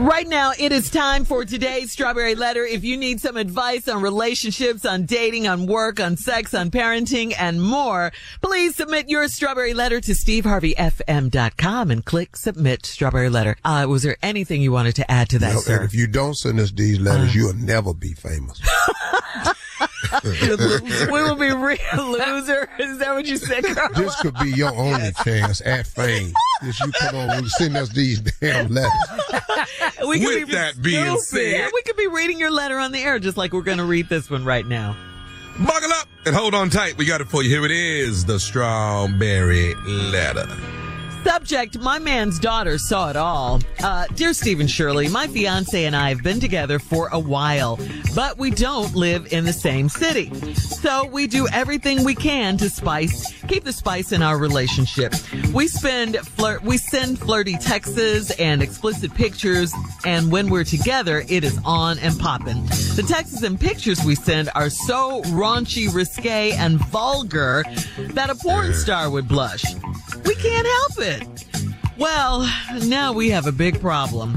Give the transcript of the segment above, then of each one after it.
Right now, it is time for today's Strawberry Letter. If you need some advice on relationships, on dating, on work, on sex, on parenting, and more, please submit your Strawberry Letter to steveharveyfm.com and click Submit Strawberry Letter. Uh, was there anything you wanted to add to that, know, sir? if you don't send us these letters, you'll never be famous. we will be real loser. Is that what you said, Carla? This could be your only chance at fame. If you come on and send us these damn letters. we could With be that being said- we could be reading your letter on the air, just like we're going to read this one right now. Buckle up and hold on tight. We got it for you. Here it is the strawberry letter. Subject, my man's daughter saw it all. Uh, dear Stephen Shirley, my fiance and I have been together for a while, but we don't live in the same city. So we do everything we can to spice, keep the spice in our relationship. We spend flirt, we send flirty texts and explicit pictures, and when we're together, it is on and popping. The texts and pictures we send are so raunchy, risque, and vulgar that a porn star would blush. We can't help it. Well, now we have a big problem.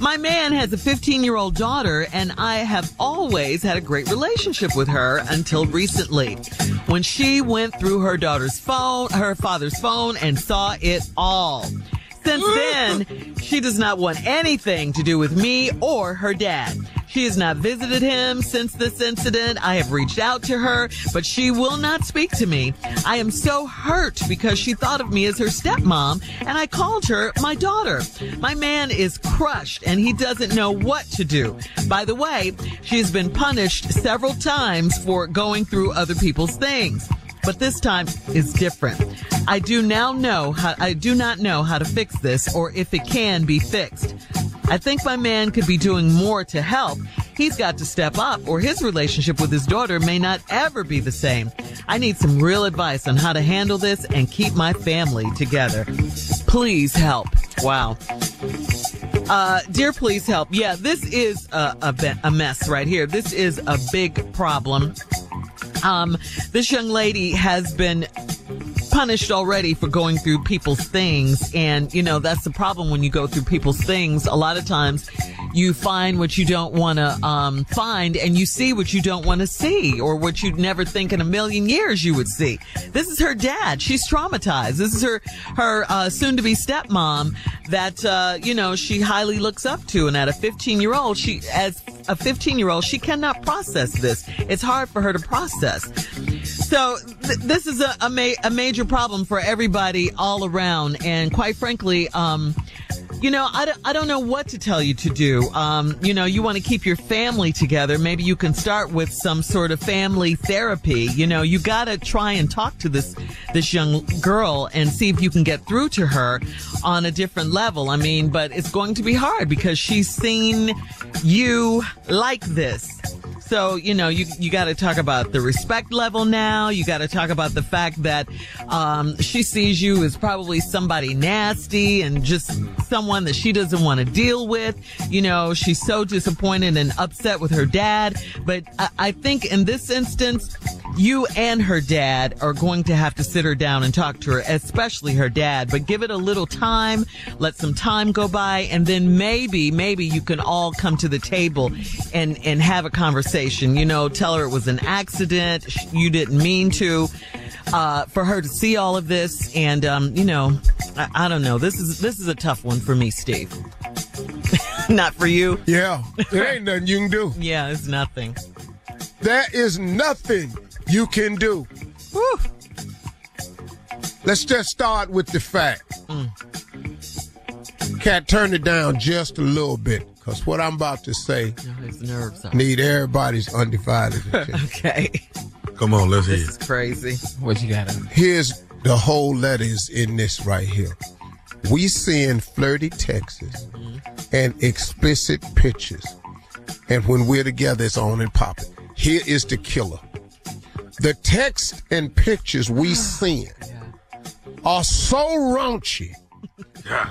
My man has a 15 year old daughter, and I have always had a great relationship with her until recently when she went through her daughter's phone, her father's phone, and saw it all. Since then, she does not want anything to do with me or her dad. She has not visited him since this incident. I have reached out to her, but she will not speak to me. I am so hurt because she thought of me as her stepmom and I called her my daughter. My man is crushed and he doesn't know what to do. By the way, she has been punished several times for going through other people's things but this time is different. I do now know how, I do not know how to fix this or if it can be fixed. I think my man could be doing more to help. He's got to step up or his relationship with his daughter may not ever be the same. I need some real advice on how to handle this and keep my family together. Please help. Wow. Uh, dear, please help. Yeah, this is a, a, be- a mess right here. This is a big problem. Um, this young lady has been punished already for going through people's things. And, you know, that's the problem when you go through people's things. A lot of times you find what you don't want to um, find, and you see what you don't want to see, or what you'd never think in a million years you would see. This is her dad. She's traumatized. This is her her uh, soon-to-be stepmom that uh, you know she highly looks up to, and at a 15 year old, she as a 15 year old, she cannot process this. It's hard for her to process. So th- this is a, a, ma- a major problem for everybody all around, and quite frankly, um, you know, I don't, I don't know what to tell you to do. Um, you know, you want to keep your family together. Maybe you can start with some sort of family therapy. You know, you got to try and talk to this, this young girl and see if you can get through to her on a different level. I mean, but it's going to be hard because she's seen you like this. So, you know, you, you got to talk about the respect level now. You got to talk about the fact that, um, she sees you as probably somebody nasty and just someone that she doesn't want to deal with. You know, she's so disappointed and upset with her dad. But I, I think in this instance, you and her dad are going to have to sit her down and talk to her, especially her dad, but give it a little time, let some time go by, and then maybe, maybe you can all come to the table and, and have a conversation. You know, tell her it was an accident. You didn't mean to. Uh, for her to see all of this, and um, you know, I, I don't know. This is this is a tough one for me, Steve. Not for you. Yeah, it ain't nothing you can do. Yeah, it's nothing. There is nothing you can do. Whew. Let's just start with the fact. Mm. Cat, turn it down just a little bit, because what I'm about to say his nerves are. need everybody's undivided attention. Okay, Come on, let's hear this it. is crazy. What you got? Here's the whole letters in this right here. We send flirty texts mm-hmm. and explicit pictures. And when we're together, it's on and popping. Here is the killer. The text and pictures we ah, send are so raunchy,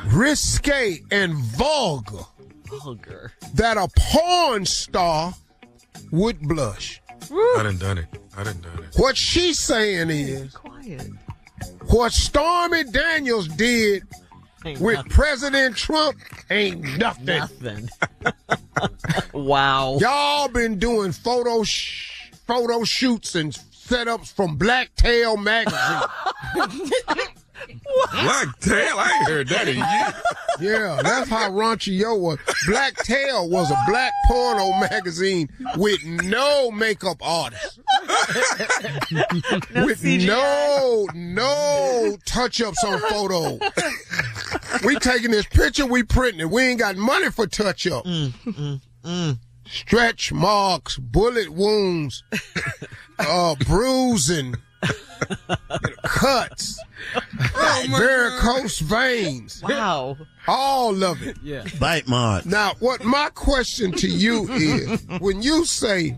risque, and vulgar Vulgar. that a porn star would blush. I done done it. I done done it. What she's saying is Quiet. what Stormy Daniels did Ain't with nothing. President Trump ain't nothing. nothing. wow. Y'all been doing photo sh- photo shoots and setups from Blacktail magazine. Black tail, I ain't heard that in years. yeah, that's how raunchy yo was. Blacktail was a black porno magazine with no makeup artist. with CGI. no no touch ups on photos. we taking this picture, we printing it. We ain't got money for touch up. Mm, mm, mm. Stretch marks, bullet wounds, uh, bruising, cuts, varicose veins, Wow. all of it. Yeah. Bite mod. Now, what my question to you is when you say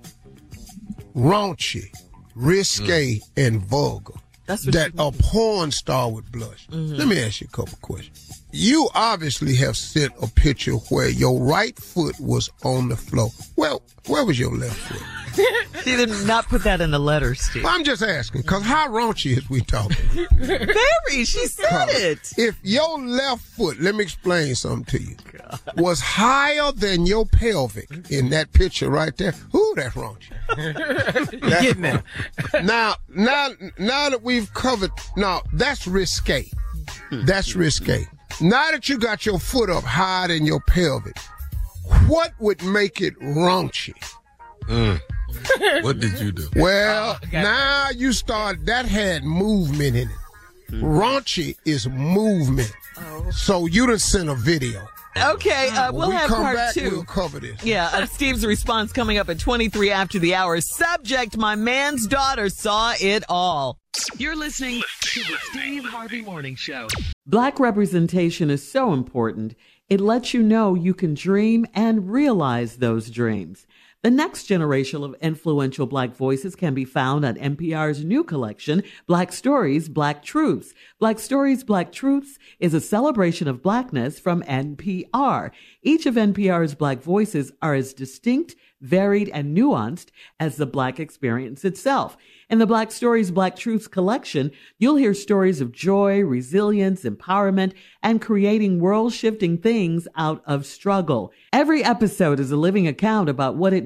raunchy, risque, and vulgar, That's what that a porn star would blush. Let me ask you a couple questions. You obviously have sent a picture where your right foot was on the floor. Well, where was your left foot? She did not put that in the letter, Steve. I'm just asking, because how raunchy is we talking? Very. She said it. If your left foot, let me explain something to you, was higher than your pelvic in that picture right there, ooh, that's raunchy. That's Getting there. now, now, now that we've covered, now that's risque. That's risque. Now that you got your foot up higher than your pelvic, what would make it raunchy? Mm. What did you do? Well, now you start, that had movement in it. Raunchy is movement. So you done sent a video. Okay, uh, we'll we have come part back, 2 we'll cover this. Yeah, uh, Steve's response coming up at 23 after the hour. Subject, my man's daughter saw it all. You're listening to the Steve Harvey Morning Show. Black representation is so important. It lets you know you can dream and realize those dreams. The next generation of influential Black voices can be found on NPR's new collection, Black Stories, Black Truths. Black Stories, Black Truths is a celebration of Blackness from NPR. Each of NPR's Black voices are as distinct, varied, and nuanced as the Black experience itself. In the Black Stories, Black Truths collection, you'll hear stories of joy, resilience, empowerment, and creating world shifting things out of struggle. Every episode is a living account about what it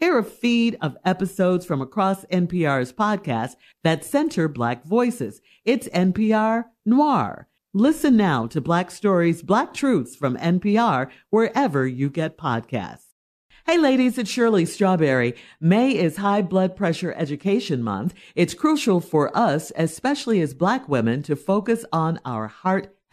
Here are a feed of episodes from across NPR's podcasts that center Black voices. It's NPR Noir. Listen now to Black Stories, Black Truths from NPR wherever you get podcasts. Hey ladies, it's Shirley Strawberry. May is High Blood Pressure Education Month. It's crucial for us, especially as black women, to focus on our heart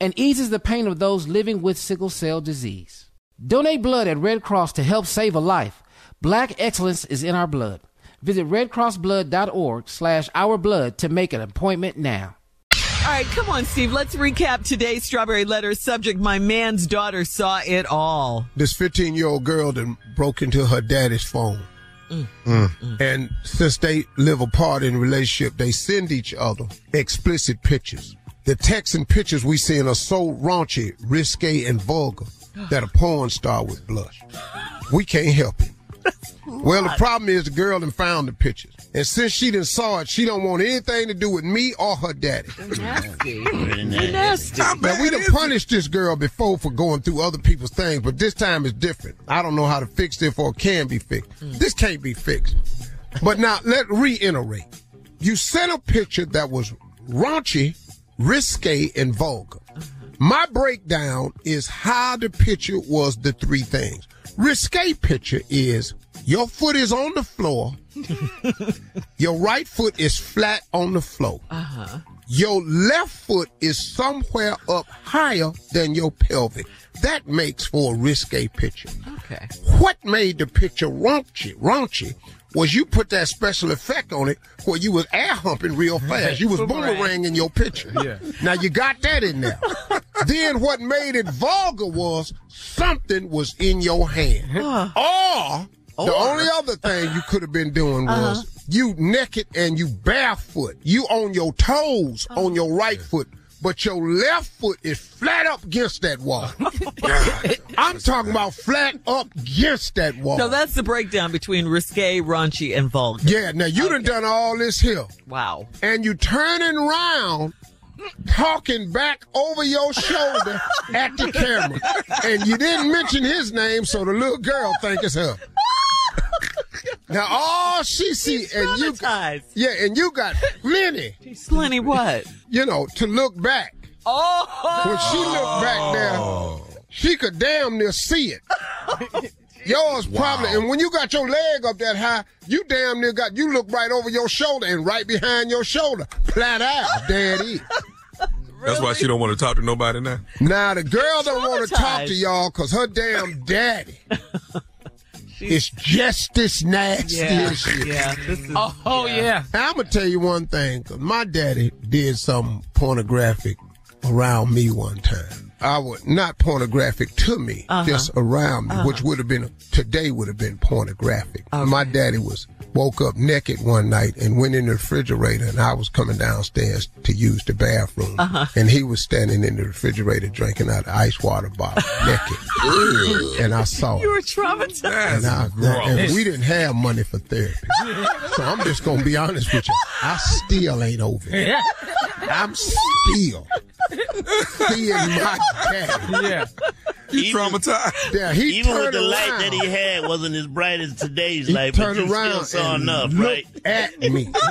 and eases the pain of those living with sickle cell disease. Donate blood at Red Cross to help save a life. Black excellence is in our blood. Visit redcrossblood.org slash ourblood to make an appointment now. All right, come on, Steve. Let's recap today's Strawberry Letter subject. My man's daughter saw it all. This 15 year old girl that broke into her daddy's phone. Mm, mm. Mm. And since they live apart in relationship, they send each other explicit pictures. The texts and pictures we seen are so raunchy, risque, and vulgar that a porn star would blush. We can't help it. Well, the problem is the girl done found the pictures. And since she done saw it, she don't want anything to do with me or her daddy. Nasty. Nasty. Now, we done punished this girl before for going through other people's things, but this time is different. I don't know how to fix it or it can be fixed. Mm. This can't be fixed. But now, let reiterate. You sent a picture that was raunchy risque, and vulgar. My breakdown is how the picture was the three things. Risque picture is your foot is on the floor, your right foot is flat on the floor. Uh-huh. Your left foot is somewhere up higher than your pelvic. That makes for a risque picture. Okay. What made the picture raunchy? Raunchy was you put that special effect on it where you was air humping real fast. You was boomeranging your picture. Yeah. Now you got that in there. then what made it vulgar was something was in your hand. or the only other thing you could have been doing was uh-huh. you naked and you barefoot. You on your toes uh-huh. on your right foot but your left foot is flat up against that wall. I'm talking about flat up against that wall. So that's the breakdown between risque, raunchy, and vulgar. yeah, now you done done all this here, Wow. and you turning around, talking back over your shoulder at the camera, and you didn't mention his name, so the little girl think it's her. Now all she see, and you, Traumatized. yeah, and you got plenty, Plenty what? you know, to look back. Oh, When she looked back there, she could damn near see it. Yours probably, and when you got your leg up that high, you damn near got, you look right over your shoulder and right behind your shoulder. Flat out, there it is. That's why she don't want to talk to nobody now. Now the girl don't want to talk to y'all cause her damn daddy is just as nasty yeah. as shit. Yeah. This is, Oh, oh yeah. I'm gonna tell you one thing. my daddy did something pornographic around me one time. I would not pornographic to me, uh-huh. just around me, which uh-huh. would have been today would have been pornographic. My daddy was woke up naked one night and went in the refrigerator, and I was coming downstairs to use the bathroom, uh-huh. and he was standing in the refrigerator drinking out of ice water bottle naked, and I saw it. you were traumatized. And, I, gross. and we didn't have money for therapy. so I'm just going to be honest with you. I still ain't over it. I'm still seeing my daddy. Yeah. You traumatized. Yeah, he Even with the around. light that he had wasn't as bright as today's he light, but turned you around still saw and enough, looked right? at me.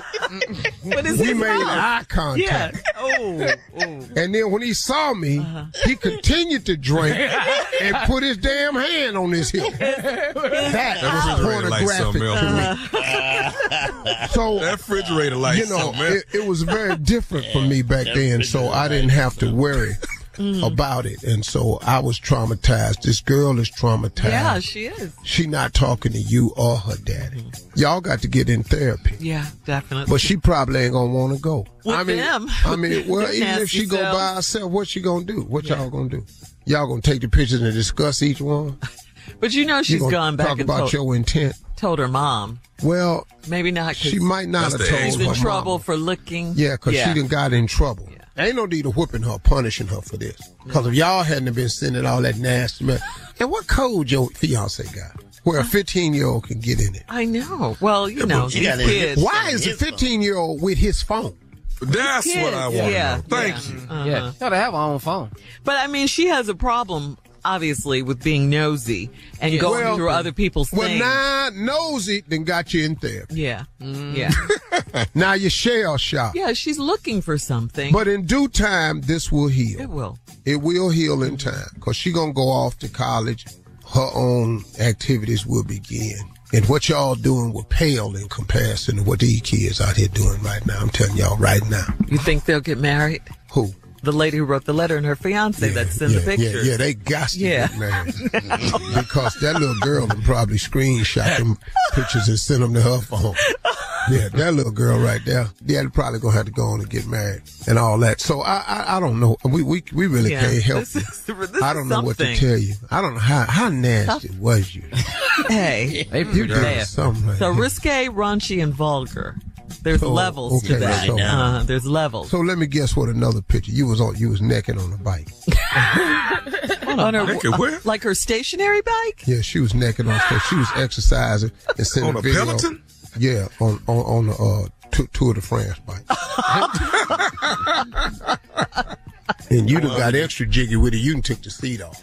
What is We made mouth? eye contact. Yeah. Oh, oh. And then when he saw me, he continued to drink and put his damn hand on his hip. That was refrigerator like something pornographic to me. So That refrigerator light. you know, man. it, it was very different for me back then, so I didn't have to worry Mm. about it, and so I was traumatized. This girl is traumatized. Yeah, she is. she not talking to you or her daddy. Mm. Y'all got to get in therapy. Yeah, definitely. But she probably ain't gonna want to go. With I mean, them. I mean, well, even if nasty she go by herself, what she gonna do? What y'all gonna do? Y'all gonna take the pictures and discuss each one? But you know You she's gonna gone back talk and about told, your intent? told her mom. Well, Maybe not. she might not have told ex- She's her in trouble mama. for looking. Yeah, because yeah. she done got in trouble. Ain't no need of whipping her, punishing her for this. Because if y'all hadn't been sending all that nasty mess, and what code your fiance got? Where a 15 year old can get in it. I know. Well, you know, she these got kids. Why is a 15 year old with his phone? That's kids, what I want yeah. Thank yeah. you. Uh-huh. Yeah. Gotta have our own phone. But I mean, she has a problem, obviously, with being nosy and going Well- through other people's Well, things. now nosy then got you in therapy. yeah, mm. yeah, Now you shell shock. yeah. She's looking for something. But in due time, this will heal. it will. It will heal in time because she gonna go off to college. Her own activities will begin. And what y'all doing will pale in comparison to what these kids out here doing right now. I'm telling y'all right now. You think they'll get married? Who? The lady who wrote the letter and her fiance that's in yeah, the picture. Yeah, yeah, they got to Yeah. get married. because that little girl can probably screenshot them pictures and send them to her phone. Yeah, that little girl right there. Yeah, they're probably gonna have to go on and get married and all that. So I, I, I don't know. We, we, we really Yeah, can't help this you. is- this I don't know what to tell you. I don't know how how nasty was you. Hey, They You pretty did something. Like so that. risque, raunchy, and vulgar. There's So, levels to okay, that. so- uh, there's levels. So let me guess what another picture. You was on. You was necking on a bike. on her, Naked where? like her stationary bike. Yeah, she was necking on stage. She was exercising and sending On a video. Peloton? Yeah, on on on the uh, Tou- Tour de France bike. and you done got extra jiggy with it. You done took the seat off.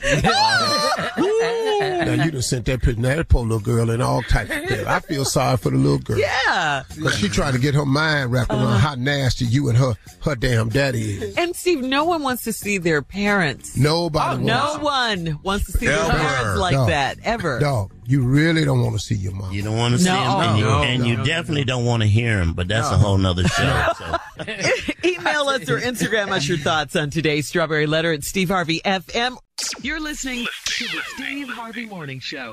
Now you done sent that picture. Now that poor little girl in all types of pain. I feel sorry for the little girl. Yeah. Cause she trying to get her mind wrapped around uh-huh. how nasty you and her her damn daddy is. And Steve, no one wants to see their parents. Nobody oh, No wants one wants to see their parents like Dog. that ever. Dog, you really don't want to see your mom. You don't want to see No. him, and you, No, and you definitely don't want to hear him. But that's a whole nother show. So. Email us or Instagram us your thoughts on today's Strawberry Letter at Steve Harvey FM. You're listening to the Steve Harvey Morning Show.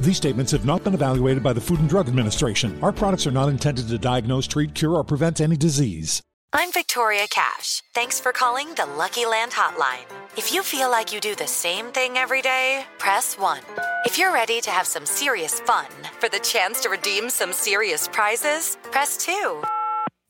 These statements have not been evaluated by the Food and Drug Administration. Our products are not intended to diagnose, treat, cure, or prevent any disease. I'm Victoria Cash. Thanks for calling the Lucky Land Hotline. If you feel like you do the same thing every day, press 1. If you're ready to have some serious fun for the chance to redeem some serious prizes, press 2.